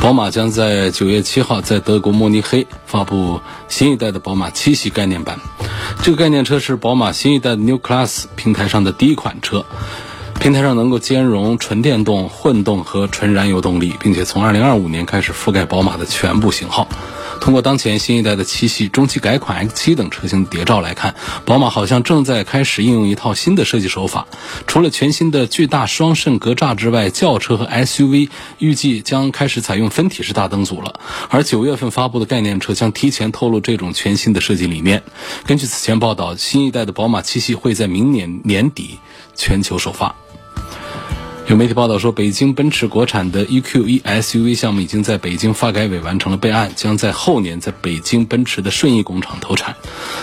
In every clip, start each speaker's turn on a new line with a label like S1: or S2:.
S1: 宝马将在九月七号在德国慕尼黑发布新一代的宝马七系概念版。这个概念车是宝马新一代的 New Class 平台上的第一款车，平台上能够兼容纯电动、混动和纯燃油动力，并且从二零二五年开始覆盖宝马的全部型号。通过当前新一代的七系、中期改款 X7 等车型谍照来看，宝马好像正在开始应用一套新的设计手法。除了全新的巨大双肾格栅之外，轿车和 SUV 预计将开始采用分体式大灯组了。而九月份发布的概念车将提前透露这种全新的设计理念。根据此前报道，新一代的宝马七系会在明年年底全球首发。有媒体报道说，北京奔驰国产的 EQE SUV 项目已经在北京发改委完成了备案，将在后年在北京奔驰的顺义工厂投产。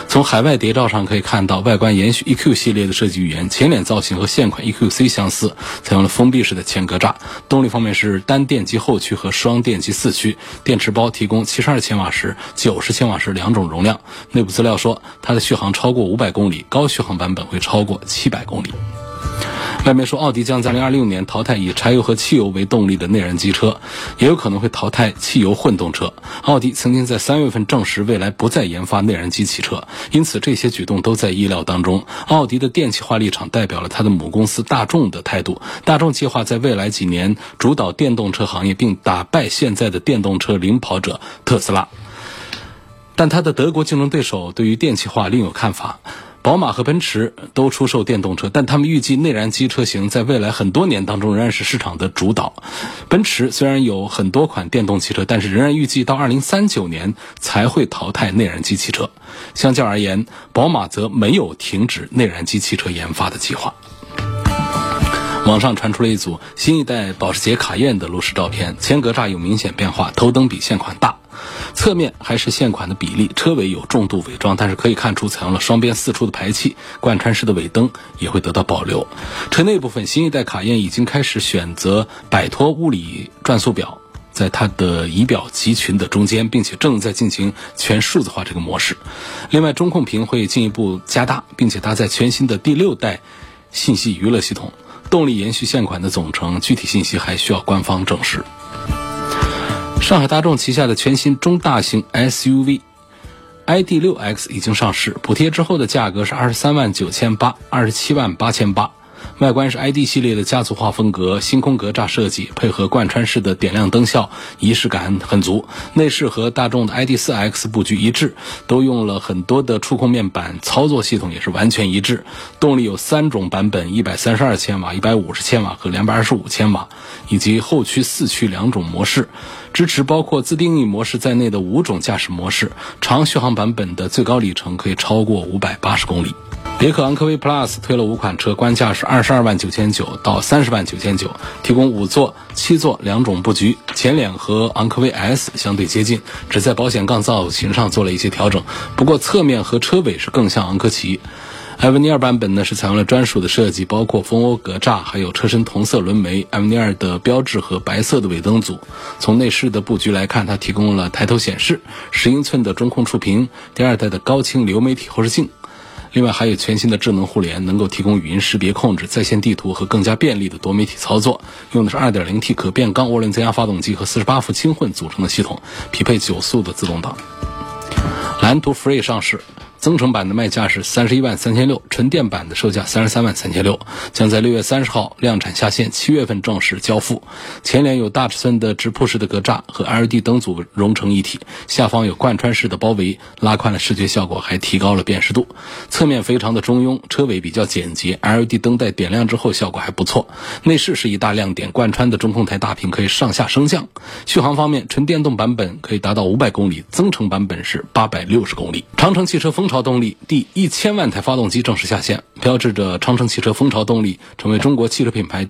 S1: 从海外谍照上可以看到，外观延续 EQ 系列的设计语言，前脸造型和现款 EQC 相似，采用了封闭式的前格栅。动力方面是单电机后驱和双电机四驱，电池包提供七十二千瓦时、九十千瓦时两种容量。内部资料说，它的续航超过五百公里，高续航版本会超过七百公里。外面说，奥迪将在二零二六年淘汰以柴油和汽油为动力的内燃机车，也有可能会淘汰汽油混动车。奥迪曾经在三月份证实，未来不再研发内燃机汽车，因此这些举动都在意料当中。奥迪的电气化立场代表了它的母公司大众的态度。大众计划在未来几年主导电动车行业，并打败现在的电动车领跑者特斯拉。但他的德国竞争对手对于电气化另有看法。宝马和奔驰都出售电动车，但他们预计内燃机车型在未来很多年当中仍然是市场的主导。奔驰虽然有很多款电动汽车，但是仍然预计到二零三九年才会淘汰内燃机汽车。相较而言，宝马则没有停止内燃机汽车研发的计划。网上传出了一组新一代保时捷卡宴的路试照片，前格栅有明显变化，头灯比现款大，侧面还是现款的比例，车尾有重度伪装，但是可以看出采用了双边四出的排气，贯穿式的尾灯也会得到保留。车内部分，新一代卡宴已经开始选择摆脱物理转速表，在它的仪表集群的中间，并且正在进行全数字化这个模式。另外，中控屏会进一步加大，并且搭载全新的第六代信息娱乐系统。动力延续现款的总成，具体信息还需要官方证实。上海大众旗下的全新中大型 SUV ID.6X 已经上市，补贴之后的价格是二十三万九千八，二十七万八千八。外观是 ID 系列的家族化风格，星空格栅设计配合贯穿式的点亮灯效，仪式感很足。内饰和大众的 ID.4X 布局一致，都用了很多的触控面板，操作系统也是完全一致。动力有三种版本：一百三十二千瓦、一百五十千瓦和两百二十五千瓦，以及后驱、四驱两种模式，支持包括自定义模式在内的五种驾驶模式。长续航版本的最高里程可以超过五百八十公里。别克昂科威 Plus 推了五款车，官价是二十二万九千九到三十万九千九，提供五座、七座两种布局。前脸和昂科威 S 相对接近，只在保险杠造型上做了一些调整。不过侧面和车尾是更像昂科旗。艾维尼尔版本呢是采用了专属的设计，包括蜂窝格栅，还有车身同色轮眉、艾维尼尔的标志和白色的尾灯组。从内饰的布局来看，它提供了抬头显示、十英寸的中控触屏、第二代的高清流媒体后视镜。另外还有全新的智能互联，能够提供语音识别控制、在线地图和更加便利的多媒体操作。用的是 2.0T 可变缸涡轮增压发动机和48伏轻混组成的系统，匹配九速的自动挡。蓝图 Free 上市。增程版的卖价是三十一万三千六，纯电版的售价三十三万三千六，将在六月三十号量产下线，七月份正式交付。前脸有大尺寸的直瀑式的格栅和 LED 灯组融成一体，下方有贯穿式的包围，拉宽了视觉效果，还提高了辨识度。侧面非常的中庸，车尾比较简洁，LED 灯带点亮之后效果还不错。内饰是一大亮点，贯穿的中控台大屏可以上下升降。续航方面，纯电动版本可以达到五百公里，增程版本是八百六十公里。长城汽车风潮动力第一千万台发动机正式下线，标志着长城汽车风潮动力成为中国汽车品牌。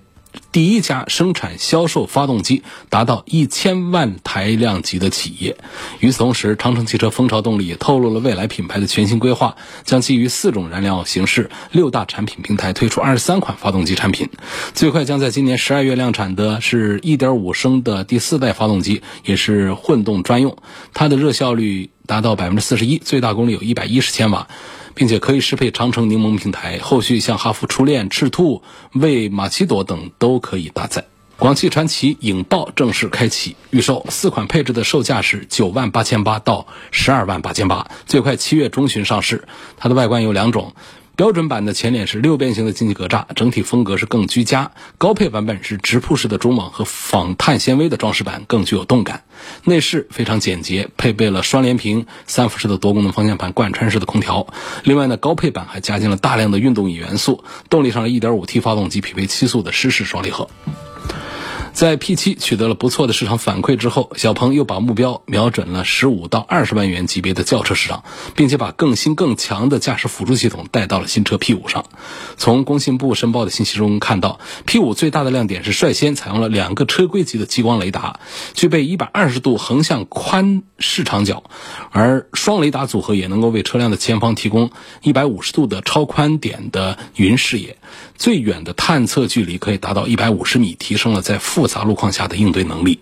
S1: 第一家生产销售发动机达到一千万台量级的企业。与此同时，长城汽车蜂巢动力也透露了未来品牌的全新规划，将基于四种燃料形式、六大产品平台推出二十三款发动机产品。最快将在今年十二月量产的是一点五升的第四代发动机，也是混动专用，它的热效率达到百分之四十一，最大功率有一百一十千瓦。并且可以适配长城柠檬平台，后续像哈弗初恋、赤兔、为马奇朵等都可以搭载。广汽传祺影豹正式开启预售，四款配置的售价是九万八千八到十二万八千八，最快七月中旬上市。它的外观有两种。标准版的前脸是六边形的进气格栅，整体风格是更居家。高配版本是直瀑式的中网和仿碳纤维的装饰板，更具有动感。内饰非常简洁，配备了双联屏、三辐式的多功能方向盘、贯穿式的空调。另外呢，高配版还加进了大量的运动椅元素。动力上是 1.5T 发动机，匹配七速的湿式双离合。在 P7 取得了不错的市场反馈之后，小鹏又把目标瞄准了十五到二十万元级别的轿车市场，并且把更新更强的驾驶辅助系统带到了新车 P5 上。从工信部申报的信息中看到，P5 最大的亮点是率先采用了两个车规级的激光雷达，具备一百二十度横向宽视长角，而双雷达组合也能够为车辆的前方提供一百五十度的超宽点的云视野。最远的探测距离可以达到一百五十米，提升了在复杂路况下的应对能力。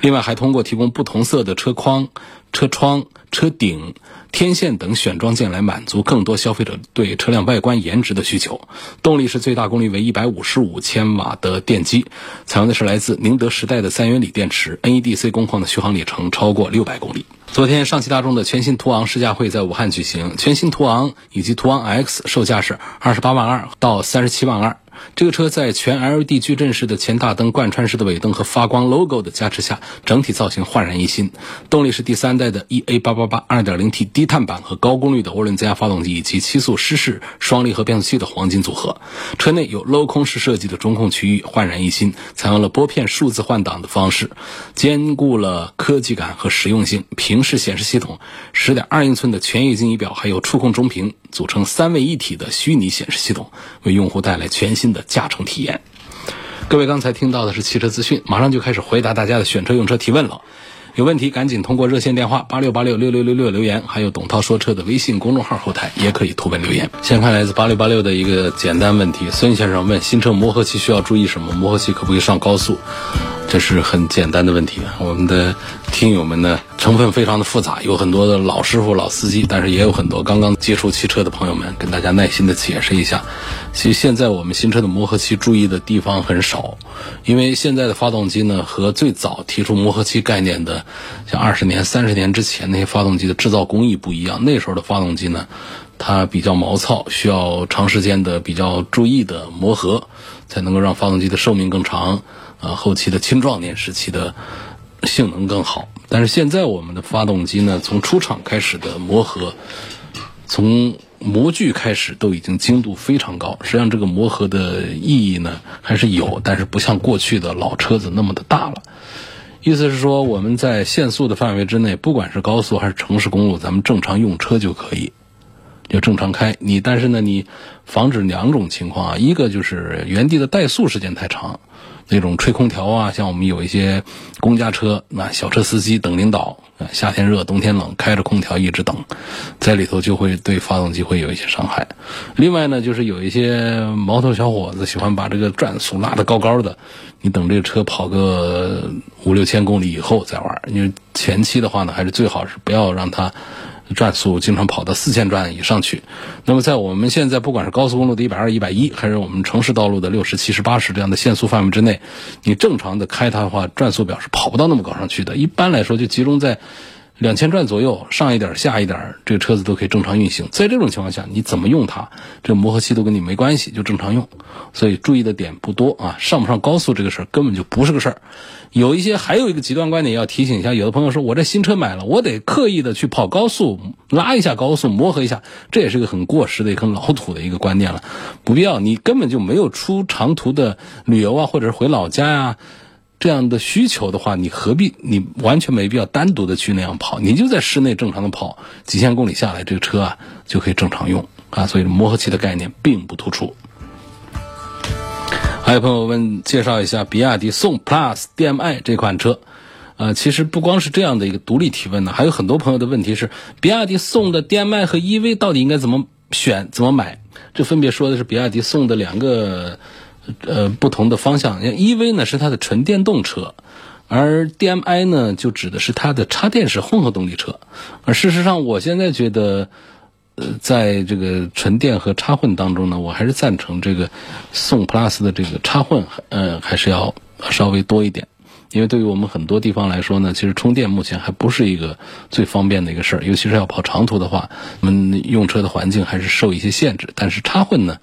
S1: 另外，还通过提供不同色的车框、车窗、车顶、天线等选装件来满足更多消费者对车辆外观颜值的需求。动力是最大功率为一百五十五千瓦的电机，采用的是来自宁德时代的三元锂电池，NEDC 工况的续航里程超过六百公里。昨天，上汽大众的全新途昂试驾会在武汉举行。全新途昂以及途昂 X 售价是二十八万二到三十七万二。这个车在全 LED 矩阵式的前大灯、贯穿式的尾灯和发光 logo 的加持下，整体造型焕然一新。动力是第三代的 EA888 2.0T 低碳版和高功率的涡轮增压发动机，以及七速湿式双离合变速器的黄金组合。车内有镂空式设计的中控区域，焕然一新，采用了拨片数字换挡的方式，兼顾了科技感和实用性。屏式显示系统、10.2英寸的全液晶仪表，还有触控中屏，组成三位一体的虚拟显示系统，为用户带来全新。的驾乘体验。各位刚才听到的是汽车资讯，马上就开始回答大家的选车用车提问了。有问题赶紧通过热线电话八六八六六六六六留言，还有董涛说车的微信公众号后台也可以图文留言。先看来自八六八六的一个简单问题，孙先生问：新车磨合期需要注意什么？磨合期可不可以上高速？这是很简单的问题。我们的听友们呢，成分非常的复杂，有很多的老师傅、老司机，但是也有很多刚刚接触汽车的朋友们，跟大家耐心的解释一下。其实现在我们新车的磨合期注意的地方很少，因为现在的发动机呢，和最早提出磨合期概念的，像二十年、三十年之前那些发动机的制造工艺不一样。那时候的发动机呢，它比较毛糙，需要长时间的比较注意的磨合，才能够让发动机的寿命更长。啊，后期的青壮年时期的性能更好，但是现在我们的发动机呢，从出厂开始的磨合，从模具开始都已经精度非常高。实际上，这个磨合的意义呢还是有，但是不像过去的老车子那么的大了。意思是说，我们在限速的范围之内，不管是高速还是城市公路，咱们正常用车就可以，就正常开。你但是呢，你防止两种情况啊，一个就是原地的怠速时间太长。那种吹空调啊，像我们有一些公家车，那小车司机等领导，夏天热，冬天冷，开着空调一直等，在里头就会对发动机会有一些伤害。另外呢，就是有一些毛头小伙子喜欢把这个转速拉得高高的，你等这个车跑个五六千公里以后再玩，因为前期的话呢，还是最好是不要让它。转速经常跑到四千转以上去，那么在我们现在不管是高速公路的一百二、一百一，还是我们城市道路的六十七、十八十这样的限速范围之内，你正常的开它的话，转速表是跑不到那么高上去的。一般来说，就集中在。两千转左右，上一点下一点，这个车子都可以正常运行。在这种情况下，你怎么用它，这磨合期都跟你没关系，就正常用。所以注意的点不多啊，上不上高速这个事儿根本就不是个事儿。有一些还有一个极端观点要提醒一下，有的朋友说我这新车买了，我得刻意的去跑高速，拉一下高速，磨合一下，这也是个很过时的、很老土的一个观念了，不必要。你根本就没有出长途的旅游啊，或者是回老家呀。这样的需求的话，你何必？你完全没必要单独的去那样跑，你就在室内正常的跑几千公里下来，这个车啊就可以正常用啊。所以磨合期的概念并不突出。还有朋友问介绍一下比亚迪宋 PLUS DM-i 这款车。呃，其实不光是这样的一个独立提问呢，还有很多朋友的问题是，比亚迪宋的 DM-i 和 EV 到底应该怎么选、怎么买？这分别说的是比亚迪宋的两个呃不同的方向。EV 呢是它的纯电动车，而 DM-i 呢就指的是它的插电式混合动力车。而事实上，我现在觉得，呃，在这个纯电和插混当中呢，我还是赞成这个宋 PLUS 的这个插混，呃，还是要稍微多一点。因为对于我们很多地方来说呢，其实充电目前还不是一个最方便的一个事儿，尤其是要跑长途的话，我们用车的环境还是受一些限制。但是插混呢，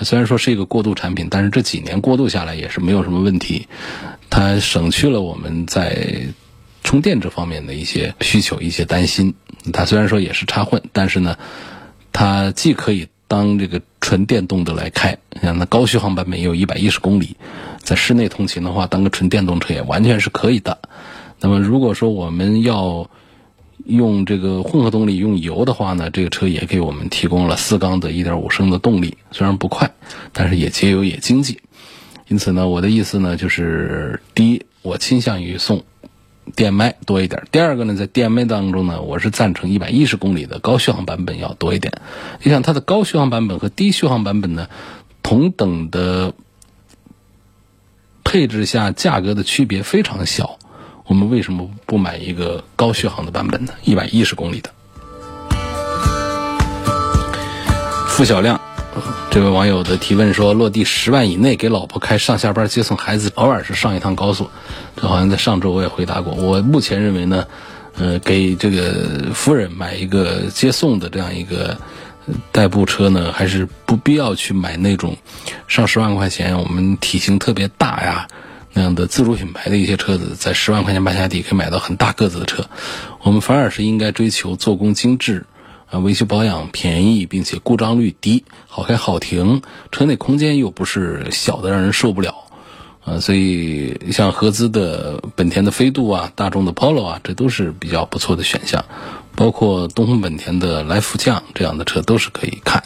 S1: 虽然说是一个过渡产品，但是这几年过渡下来也是没有什么问题，它省去了我们在充电这方面的一些需求、一些担心。它虽然说也是插混，但是呢，它既可以当这个纯电动的来开，像那高续航版本也有一百一十公里。在室内通勤的话，当个纯电动车也完全是可以的。那么，如果说我们要用这个混合动力用油的话呢，这个车也给我们提供了四缸的1.5升的动力，虽然不快，但是也节油也经济。因此呢，我的意思呢就是：第一，我倾向于送电麦多一点；第二个呢，在电麦当中呢，我是赞成110公里的高续航版本要多一点。你想，它的高续航版本和低续航版本呢，同等的。配置下价格的区别非常小，我们为什么不买一个高续航的版本呢？一百一十公里的。付小亮，这位网友的提问说：落地十万以内给老婆开上下班接送孩子，偶尔是上一趟高速。这好像在上周我也回答过。我目前认为呢，呃，给这个夫人买一个接送的这样一个。代步车呢，还是不必要去买那种上十万块钱、我们体型特别大呀那样的自主品牌的一些车子，在十万块钱半下底可以买到很大个子的车。我们反而是应该追求做工精致，啊，维修保养便宜，并且故障率低，好开好停，车内空间又不是小的让人受不了，啊，所以像合资的本田的飞度啊、大众的 Polo 啊，这都是比较不错的选项。包括东风本田的来福将这样的车都是可以看，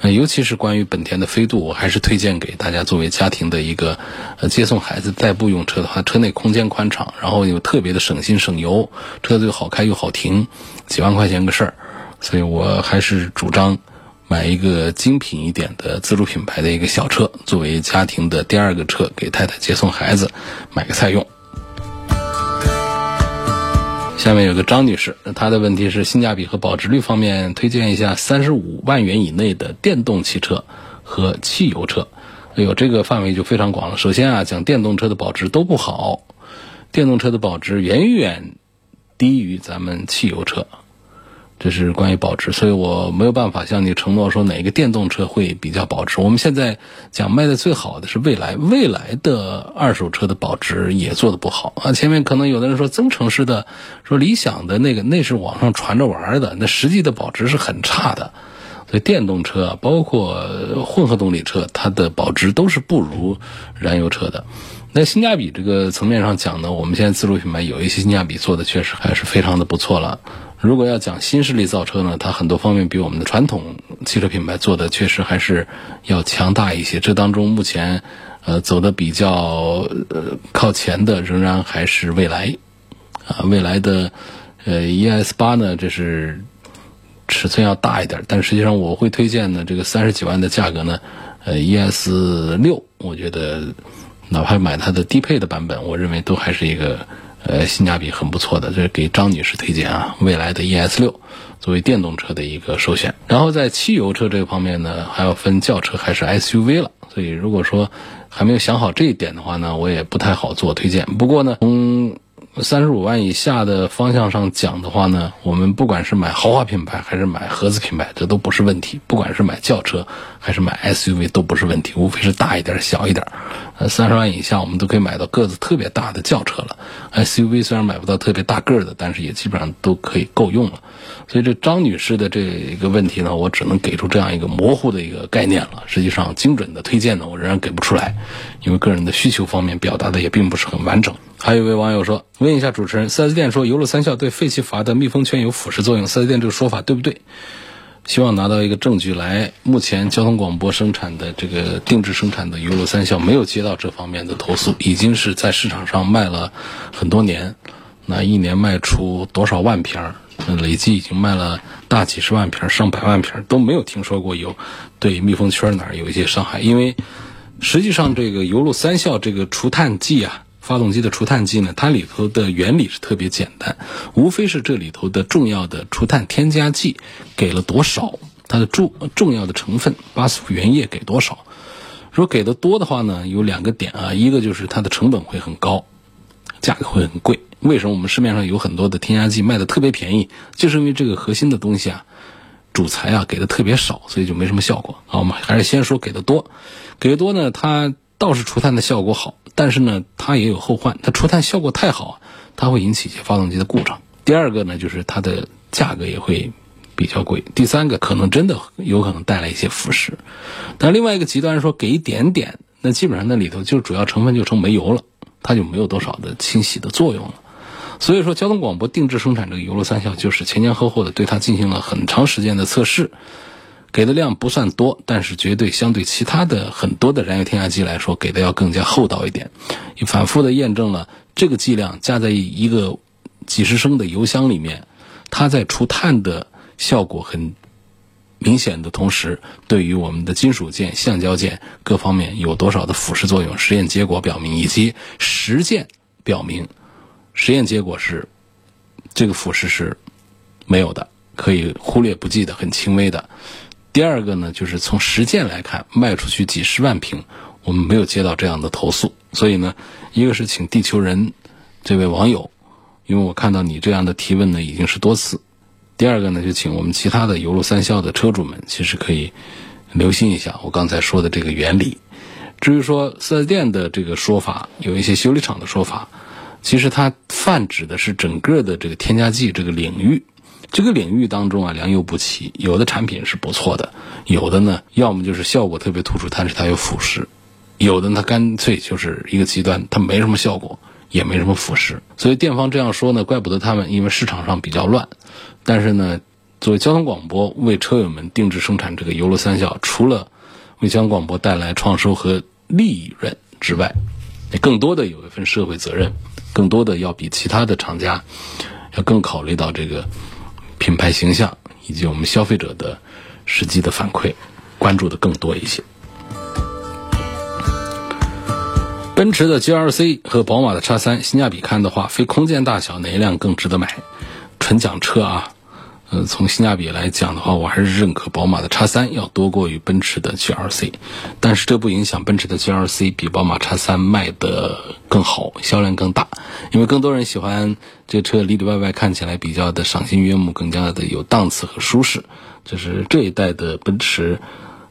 S1: 呃，尤其是关于本田的飞度，我还是推荐给大家作为家庭的一个呃接送孩子代步用车的话，车内空间宽敞，然后又特别的省心省油，车子又好开又好停，几万块钱个事儿，所以我还是主张买一个精品一点的自主品牌的一个小车，作为家庭的第二个车，给太太接送孩子买个菜用。下面有个张女士，她的问题是性价比和保值率方面，推荐一下三十五万元以内的电动汽车和汽油车。哎呦，这个范围就非常广了。首先啊，讲电动车的保值都不好，电动车的保值远远低于咱们汽油车。这是关于保值，所以我没有办法向你承诺说哪个电动车会比较保值。我们现在讲卖的最好的是蔚来，蔚来的二手车的保值也做的不好啊。前面可能有的人说增程式的，说理想的那个那是网上传着玩的，那实际的保值是很差的。所以电动车啊包括混合动力车，它的保值都是不如燃油车的。那性价比这个层面上讲呢，我们现在自主品牌有一些性价比做的确实还是非常的不错了。如果要讲新势力造车呢，它很多方面比我们的传统汽车品牌做的确实还是要强大一些。这当中目前，呃，走的比较呃靠前的仍然还是蔚来，啊，蔚来的呃 ES 八呢，这是尺寸要大一点，但实际上我会推荐呢，这个三十几万的价格呢，呃 ES 六，我觉得哪怕买它的低配的版本，我认为都还是一个。呃，性价比很不错的，这是给张女士推荐啊。未来的 ES 六作为电动车的一个首选。然后在汽油车这个方面呢，还要分轿车还是 SUV 了。所以如果说还没有想好这一点的话呢，我也不太好做推荐。不过呢，从三十五万以下的方向上讲的话呢，我们不管是买豪华品牌还是买合资品牌，这都不是问题。不管是买轿车还是买 SUV 都不是问题，无非是大一点、小一点。呃，三十万以下我们都可以买到个子特别大的轿车了。SUV 虽然买不到特别大个儿的，但是也基本上都可以够用了。所以这张女士的这一个问题呢，我只能给出这样一个模糊的一个概念了。实际上精准的推荐呢，我仍然给不出来，因为个人的需求方面表达的也并不是很完整。还有一位网友说：“问一下主持人，4S 店说油路三效对废气阀的密封圈有腐蚀作用，4S 店这个说法对不对？”希望拿到一个证据来。目前交通广播生产的这个定制生产的油路三效没有接到这方面的投诉，已经是在市场上卖了很多年，那一年卖出多少万瓶儿？累计已经卖了大几十万瓶、上百万瓶，都没有听说过有对密封圈哪儿有一些伤害。因为实际上这个油路三效这个除碳剂啊。发动机的除碳剂呢，它里头的原理是特别简单，无非是这里头的重要的除碳添加剂给了多少，它的重重要的成分巴斯夫原液给多少。如果给的多的话呢，有两个点啊，一个就是它的成本会很高，价格会很贵。为什么我们市面上有很多的添加剂卖的特别便宜？就是因为这个核心的东西啊，主材啊给的特别少，所以就没什么效果。好，我们还是先说给的多，给的多呢，它倒是除碳的效果好。但是呢，它也有后患。它除碳效果太好，它会引起一些发动机的故障。第二个呢，就是它的价格也会比较贵。第三个，可能真的有可能带来一些腐蚀。但另外一个极端说，给一点点，那基本上那里头就主要成分就成煤油了，它就没有多少的清洗的作用了。所以说，交通广播定制生产这个油路三效，就是前前后后的对它进行了很长时间的测试。给的量不算多，但是绝对相对其他的很多的燃油添加剂来说，给的要更加厚道一点。你反复的验证了这个剂量加在一个几十升的油箱里面，它在除碳的效果很明显的同时，对于我们的金属件、橡胶件各方面有多少的腐蚀作用？实验结果表明，以及实践表明，实验结果是这个腐蚀是没有的，可以忽略不计的，很轻微的。第二个呢，就是从实践来看，卖出去几十万瓶，我们没有接到这样的投诉。所以呢，一个是请地球人这位网友，因为我看到你这样的提问呢已经是多次。第二个呢，就请我们其他的油路三校的车主们，其实可以留心一下我刚才说的这个原理。至于说四 S 店的这个说法，有一些修理厂的说法，其实它泛指的是整个的这个添加剂这个领域。这个领域当中啊，良莠不齐，有的产品是不错的，有的呢，要么就是效果特别突出，但是它有腐蚀；有的它干脆就是一个极端，它没什么效果，也没什么腐蚀。所以店方这样说呢，怪不得他们，因为市场上比较乱。但是呢，作为交通广播为车友们定制生产这个油路三效，除了为交通广播带来创收和利润之外，更多的有一份社会责任，更多的要比其他的厂家要更考虑到这个。品牌形象以及我们消费者的实际的反馈，关注的更多一些。奔驰的 GLC 和宝马的 x 三性价比看的话，非空间大小哪一辆更值得买？纯讲车啊。呃，从性价比来讲的话，我还是认可宝马的叉三要多过于奔驰的 GLC，但是这不影响奔驰的 GLC 比宝马叉三卖的更好，销量更大，因为更多人喜欢这车里里外外看起来比较的赏心悦目，更加的有档次和舒适，这是这一代的奔驰，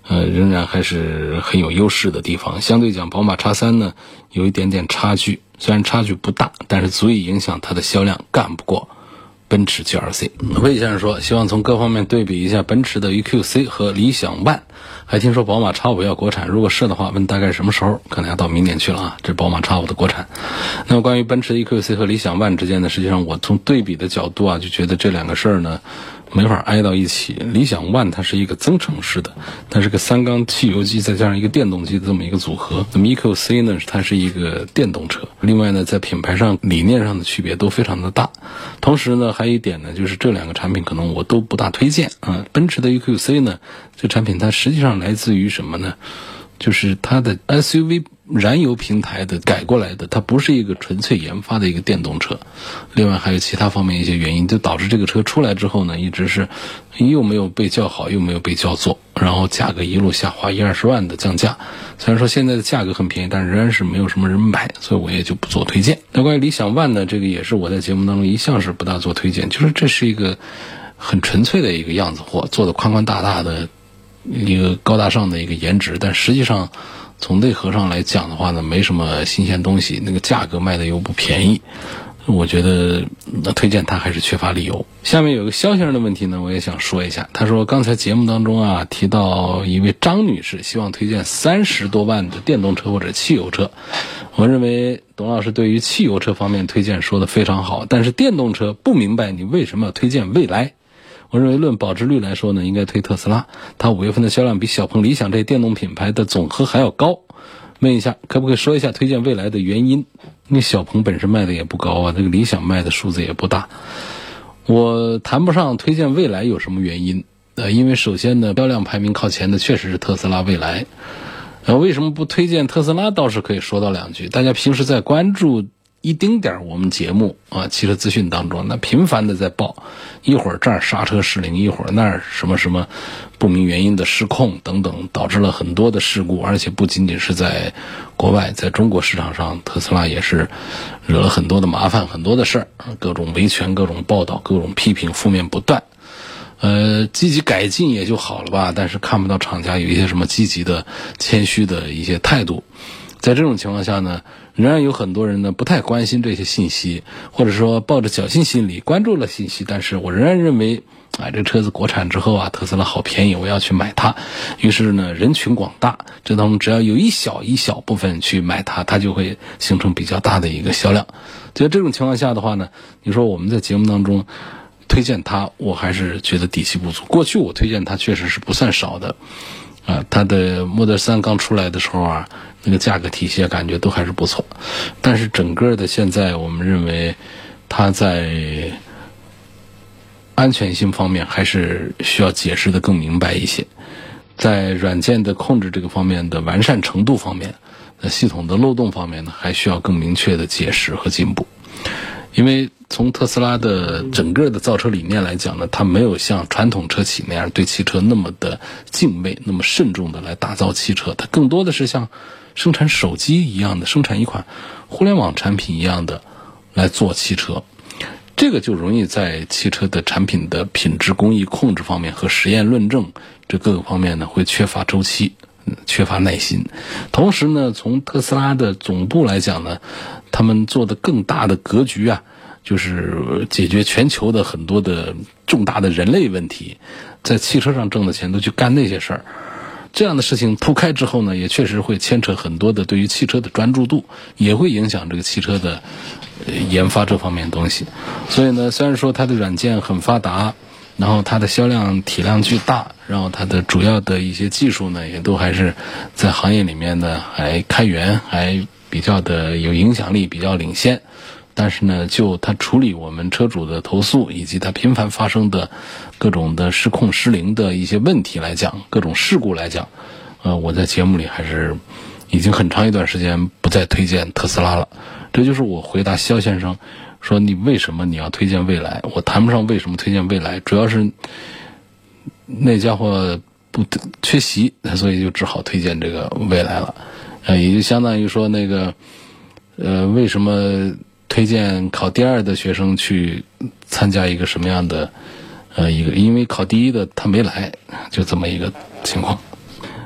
S1: 呃，仍然还是很有优势的地方。相对讲，宝马叉三呢，有一点点差距，虽然差距不大，但是足以影响它的销量，干不过。奔驰 GLC，魏先生说，希望从各方面对比一下奔驰的 EQC 和理想 ONE，还听说宝马 X5 要国产，如果是的话，问大概什么时候？可能要到明年去了啊。这宝马 X5 的国产。那么关于奔驰 EQC 和理想 ONE 之间呢，实际上我从对比的角度啊，就觉得这两个事儿呢。没法挨到一起。理想 ONE 它是一个增程式的，它是个三缸汽油机再加上一个电动机的这么一个组合。那么 EQC 呢，它是一个电动车。另外呢，在品牌上、理念上的区别都非常的大。同时呢，还有一点呢，就是这两个产品可能我都不大推荐啊。奔驰的 EQC 呢，这产品它是实际上来自于什么呢？就是它的 SUV。燃油平台的改过来的，它不是一个纯粹研发的一个电动车。另外还有其他方面一些原因，就导致这个车出来之后呢，一直是又没有被叫好，又没有被叫座，然后价格一路下滑，一二十万的降价。虽然说现在的价格很便宜，但仍然是没有什么人买，所以我也就不做推荐。那关于理想 ONE 呢，这个也是我在节目当中一向是不大做推荐，就是这是一个很纯粹的一个样子货，做的宽宽大大的一个高大上的一个颜值，但实际上。从内核上来讲的话呢，没什么新鲜东西，那个价格卖的又不便宜，我觉得那推荐它还是缺乏理由。下面有个肖先生的问题呢，我也想说一下。他说刚才节目当中啊提到一位张女士希望推荐三十多万的电动车或者汽油车，我认为董老师对于汽油车方面推荐说的非常好，但是电动车不明白你为什么要推荐蔚来。我认为论保值率来说呢，应该推特斯拉。它五月份的销量比小鹏、理想这些电动品牌的总和还要高。问一下，可不可以说一下推荐未来的原因？因为小鹏本身卖的也不高啊，这个理想卖的数字也不大。我谈不上推荐未来有什么原因。呃，因为首先呢，销量排名靠前的确实是特斯拉、未来。呃，为什么不推荐特斯拉？倒是可以说到两句。大家平时在关注一丁点儿我们节目啊，汽车资讯当中，那频繁的在报，一会儿这儿刹车失灵，一会儿那儿什么什么不明原因的失控等等，导致了很多的事故。而且不仅仅是在国外，在中国市场上，特斯拉也是惹了很多的麻烦，很多的事儿，各种维权、各种报道、各种批评，负面不断。呃，积极改进也就好了吧，但是看不到厂家有一些什么积极的、谦虚的一些态度。在这种情况下呢，仍然有很多人呢不太关心这些信息，或者说抱着侥幸心理关注了信息，但是我仍然认为，啊，这车子国产之后啊，特斯拉好便宜，我要去买它。于是呢，人群广大，这当中只要有一小一小部分去买它，它就会形成比较大的一个销量。在这种情况下的话呢，你说我们在节目当中。推荐它，我还是觉得底气不足。过去我推荐它确实是不算少的，啊，它的 Model 三刚出来的时候啊，那个价格体系感觉都还是不错。但是整个的现在，我们认为它在安全性方面还是需要解释的更明白一些，在软件的控制这个方面的完善程度方面，呃，系统的漏洞方面呢，还需要更明确的解释和进步，因为。从特斯拉的整个的造车理念来讲呢，它没有像传统车企那样对汽车那么的敬畏、那么慎重的来打造汽车，它更多的是像生产手机一样的生产一款互联网产品一样的来做汽车，这个就容易在汽车的产品的品质工艺控制方面和实验论证这各个方面呢会缺乏周期、缺乏耐心。同时呢，从特斯拉的总部来讲呢，他们做的更大的格局啊。就是解决全球的很多的重大的人类问题，在汽车上挣的钱都去干那些事儿，这样的事情铺开之后呢，也确实会牵扯很多的对于汽车的专注度，也会影响这个汽车的研发这方面东西。所以呢，虽然说它的软件很发达，然后它的销量体量巨大，然后它的主要的一些技术呢，也都还是在行业里面呢还开源，还比较的有影响力，比较领先。但是呢，就它处理我们车主的投诉，以及它频繁发生的各种的失控失灵的一些问题来讲，各种事故来讲，呃，我在节目里还是已经很长一段时间不再推荐特斯拉了。这就是我回答肖先生说你为什么你要推荐蔚来？我谈不上为什么推荐蔚来，主要是那家伙不缺席，所以就只好推荐这个蔚来了。呃，也就相当于说那个，呃，为什么？推荐考第二的学生去参加一个什么样的呃一个？因为考第一的他没来，就这么一个情况。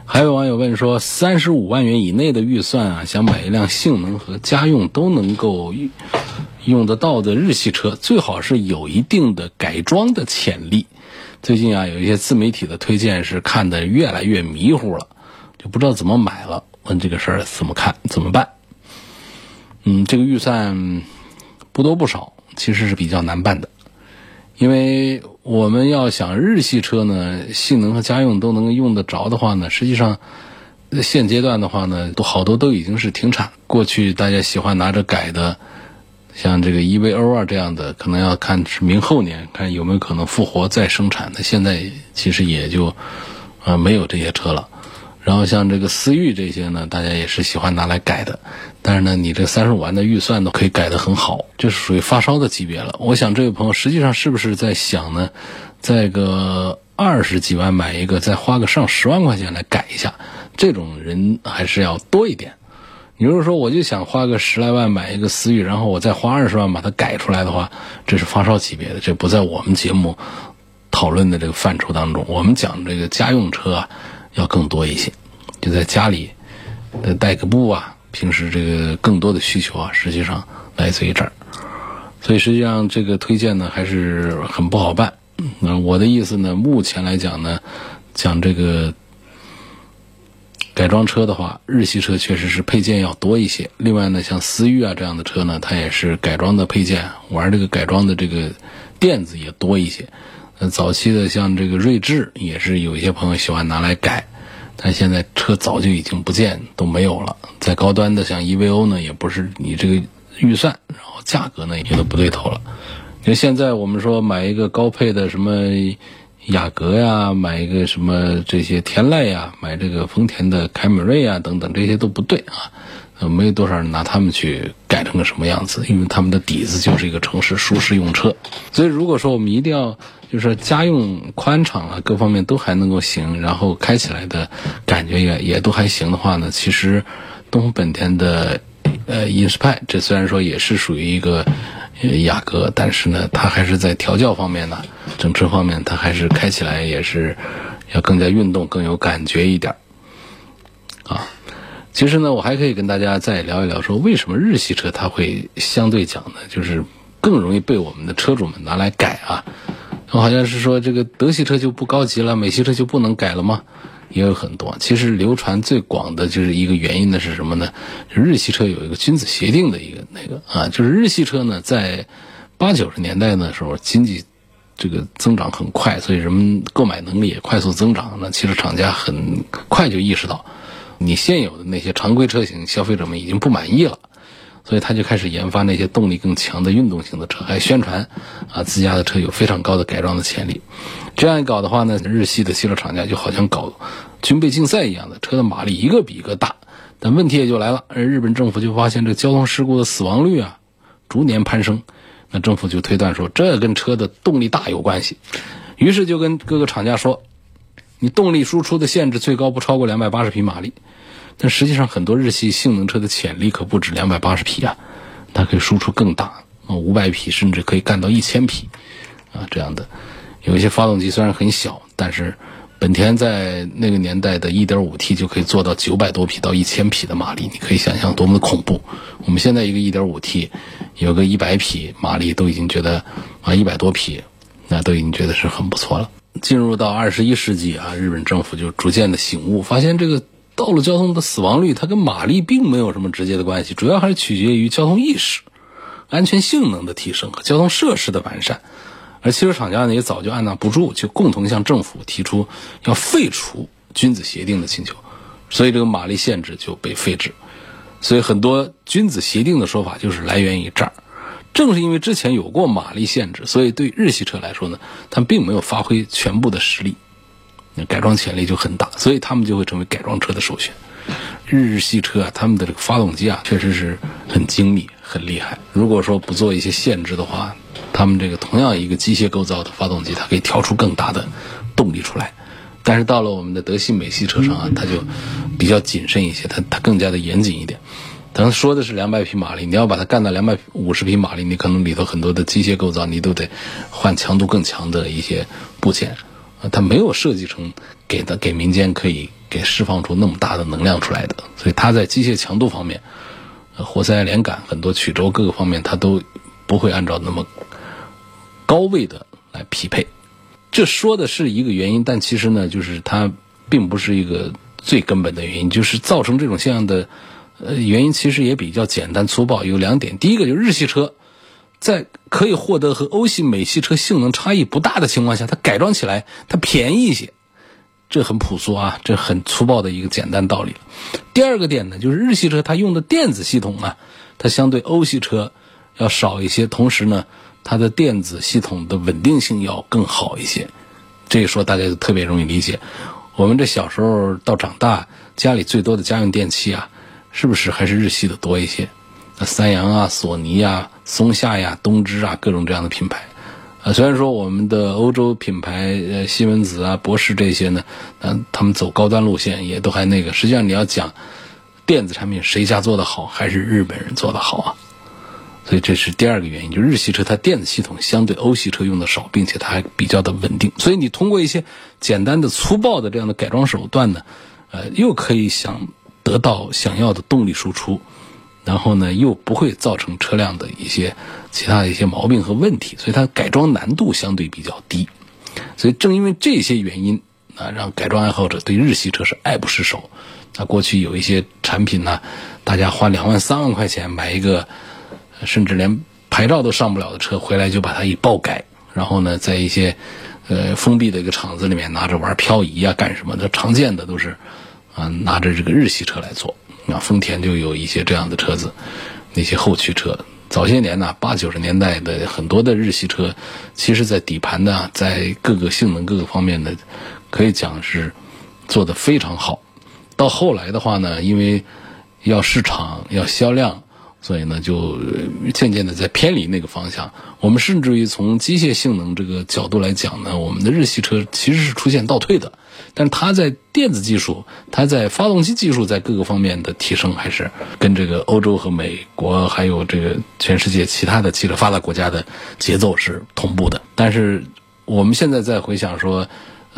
S1: 还有网友问说，三十五万元以内的预算啊，想买一辆性能和家用都能够用得到的日系车，最好是有一定的改装的潜力。最近啊，有一些自媒体的推荐是看的越来越迷糊了，就不知道怎么买了。问这个事儿怎么看？怎么办？嗯，这个预算。不多不少，其实是比较难办的，因为我们要想日系车呢，性能和家用都能用得着的话呢，实际上现阶段的话呢，都好多都已经是停产。过去大家喜欢拿着改的，像这个 EVO 啊这样的，可能要看是明后年看有没有可能复活再生产的。现在其实也就呃没有这些车了。然后像这个思域这些呢，大家也是喜欢拿来改的，但是呢，你这三十五万的预算都可以改得很好，这是属于发烧的级别了。我想这位朋友实际上是不是在想呢，在个二十几万买一个，再花个上十万块钱来改一下，这种人还是要多一点。你如果说我就想花个十来万买一个思域，然后我再花二十万把它改出来的话，这是发烧级别的，这不在我们节目讨论的这个范畴当中。我们讲这个家用车啊。要更多一些，就在家里，带个步啊，平时这个更多的需求啊，实际上来自于这儿，所以实际上这个推荐呢还是很不好办。那我的意思呢，目前来讲呢，讲这个改装车的话，日系车确实是配件要多一些。另外呢，像思域啊这样的车呢，它也是改装的配件，玩这个改装的这个垫子也多一些。呃，早期的像这个锐志，也是有一些朋友喜欢拿来改，但现在车早就已经不见都没有了。再高端的像 EVO 呢，也不是你这个预算，然后价格呢也都不对头了。因为现在我们说买一个高配的什么雅阁呀，买一个什么这些天籁呀，买这个丰田的凯美瑞呀等等，这些都不对啊。呃，没有多少人拿他们去改成个什么样子，因为他们的底子就是一个城市舒适用车。所以如果说我们一定要就是家用宽敞啊，各方面都还能够行，然后开起来的感觉也也都还行的话呢，其实东风本田的呃英仕派，这虽然说也是属于一个雅阁，但是呢，它还是在调教方面呢，整车方面它还是开起来也是要更加运动、更有感觉一点啊。其实呢，我还可以跟大家再聊一聊，说为什么日系车它会相对讲呢，就是更容易被我们的车主们拿来改啊。我好像是说这个德系车就不高级了，美系车就不能改了吗？也有很多。其实流传最广的就是一个原因呢是什么呢？日系车有一个君子协定的一个那个啊，就是日系车呢在八九十年代的时候经济这个增长很快，所以人们购买能力也快速增长。那汽车厂家很快就意识到。你现有的那些常规车型，消费者们已经不满意了，所以他就开始研发那些动力更强的运动型的车，还宣传啊自家的车有非常高的改装的潜力。这样一搞的话呢，日系的汽车厂家就好像搞军备竞赛一样的，车的马力一个比一个大。但问题也就来了，日本政府就发现这交通事故的死亡率啊逐年攀升，那政府就推断说这跟车的动力大有关系，于是就跟各个厂家说。你动力输出的限制最高不超过两百八十匹马力，但实际上很多日系性能车的潜力可不止两百八十匹啊，它可以输出更大啊，五百匹甚至可以干到一千匹啊这样的。有一些发动机虽然很小，但是本田在那个年代的 1.5T 就可以做到九百多匹到一千匹的马力，你可以想象多么的恐怖。我们现在一个 1.5T 有个一百匹马力都已经觉得啊一百多匹，那都已经觉得是很不错了。进入到二十一世纪啊，日本政府就逐渐的醒悟，发现这个道路交通的死亡率它跟马力并没有什么直接的关系，主要还是取决于交通意识、安全性能的提升和交通设施的完善。而汽车厂家呢也早就按捺不住，就共同向政府提出要废除君子协定的请求，所以这个马力限制就被废止。所以很多君子协定的说法就是来源于这儿。正是因为之前有过马力限制，所以对日系车来说呢，它并没有发挥全部的实力，改装潜力就很大，所以他们就会成为改装车的首选。日系车啊，他们的这个发动机啊，确实是很精密、很厉害。如果说不做一些限制的话，他们这个同样一个机械构造的发动机，它可以调出更大的动力出来。但是到了我们的德系、美系车上啊，它就比较谨慎一些，它它更加的严谨一点。咱说的是两百匹马力，你要把它干到两百五十匹马力，你可能里头很多的机械构造你都得换强度更强的一些部件，它没有设计成给的给民间可以给释放出那么大的能量出来的，所以它在机械强度方面，活塞连杆很多曲轴各个方面它都不会按照那么高位的来匹配。这说的是一个原因，但其实呢，就是它并不是一个最根本的原因，就是造成这种现象的。呃，原因其实也比较简单粗暴，有两点。第一个就是日系车，在可以获得和欧系、美系车性能差异不大的情况下，它改装起来它便宜一些，这很朴素啊，这很粗暴的一个简单道理。第二个点呢，就是日系车它用的电子系统啊，它相对欧系车要少一些，同时呢，它的电子系统的稳定性要更好一些。这一说大家就特别容易理解。我们这小时候到长大，家里最多的家用电器啊。是不是还是日系的多一些？那三洋啊、索尼啊、松下呀、东芝啊，各种这样的品牌，啊，虽然说我们的欧洲品牌，呃，西门子啊、博士这些呢，嗯，他们走高端路线，也都还那个。实际上你要讲电子产品谁家做的好，还是日本人做的好啊。所以这是第二个原因，就日系车它电子系统相对欧系车用的少，并且它还比较的稳定。所以你通过一些简单的、粗暴的这样的改装手段呢，呃，又可以想。得到想要的动力输出，然后呢，又不会造成车辆的一些其他的一些毛病和问题，所以它改装难度相对比较低。所以正因为这些原因啊，让改装爱好者对日系车是爱不释手。那过去有一些产品呢，大家花两万三万块钱买一个，甚至连牌照都上不了的车，回来就把它一爆改，然后呢，在一些呃封闭的一个厂子里面拿着玩漂移啊干什么的，常见的都是啊拿着这个日系车来做。啊，丰田就有一些这样的车子，那些后驱车。早些年呢，八九十年代的很多的日系车，其实在底盘呢，在各个性能各个方面的，可以讲是做的非常好。到后来的话呢，因为要市场要销量，所以呢就渐渐的在偏离那个方向。我们甚至于从机械性能这个角度来讲呢，我们的日系车其实是出现倒退的。但是它在电子技术、它在发动机技术在各个方面的提升，还是跟这个欧洲和美国还有这个全世界其他的汽车发达国家的节奏是同步的。但是我们现在在回想说。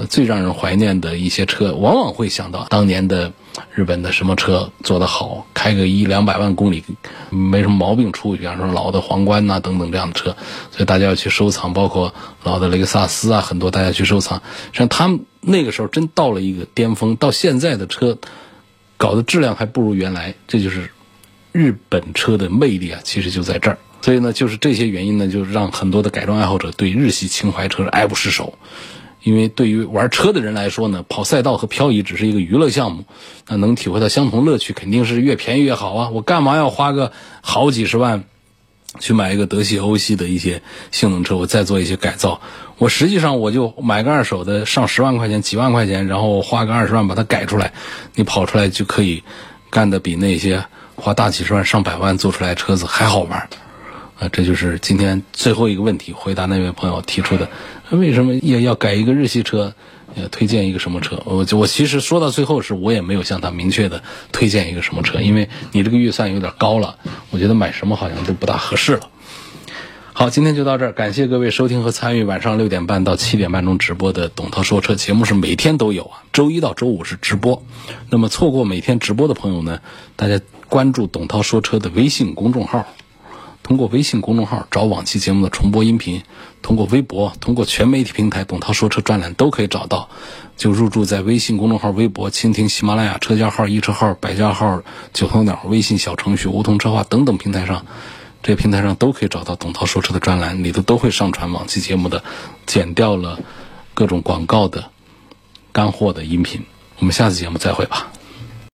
S1: 最让人怀念的一些车，往往会想到当年的日本的什么车做得好，开个一两百万公里没什么毛病出，比方说老的皇冠呐等等这样的车，所以大家要去收藏，包括老的雷克萨斯啊，很多大家去收藏。实际上他们那个时候真到了一个巅峰，到现在的车搞的质量还不如原来，这就是日本车的魅力啊，其实就在这儿。所以呢，就是这些原因呢，就让很多的改装爱好者对日系情怀车爱不释手。因为对于玩车的人来说呢，跑赛道和漂移只是一个娱乐项目，那能体会到相同乐趣，肯定是越便宜越好啊！我干嘛要花个好几十万去买一个德系、欧系的一些性能车，我再做一些改造？我实际上我就买个二手的，上十万块钱、几万块钱，然后花个二十万把它改出来，你跑出来就可以干的比那些花大几十万、上百万做出来车子还好玩。啊，这就是今天最后一个问题，回答那位朋友提出的，为什么要要改一个日系车？呃，推荐一个什么车？我我其实说到最后是，我也没有向他明确的推荐一个什么车，因为你这个预算有点高了，我觉得买什么好像都不大合适了。好，今天就到这儿，感谢各位收听和参与晚上六点半到七点半钟直播的董涛说车节目，是每天都有啊，周一到周五是直播。那么错过每天直播的朋友呢，大家关注董涛说车的微信公众号。通过微信公众号找往期节目的重播音频，通过微博、通过全媒体平台“董涛说车”专栏都可以找到。就入驻在微信公众号、微博、蜻蜓、喜马拉雅、车家号、易车号、百家号、九头鸟、微信小程序、梧桐车话等等平台上，这平台上都可以找到“董涛说车”的专栏，里头都会上传往期节目的剪掉了各种广告的干货的音频。我们下次节目再会吧。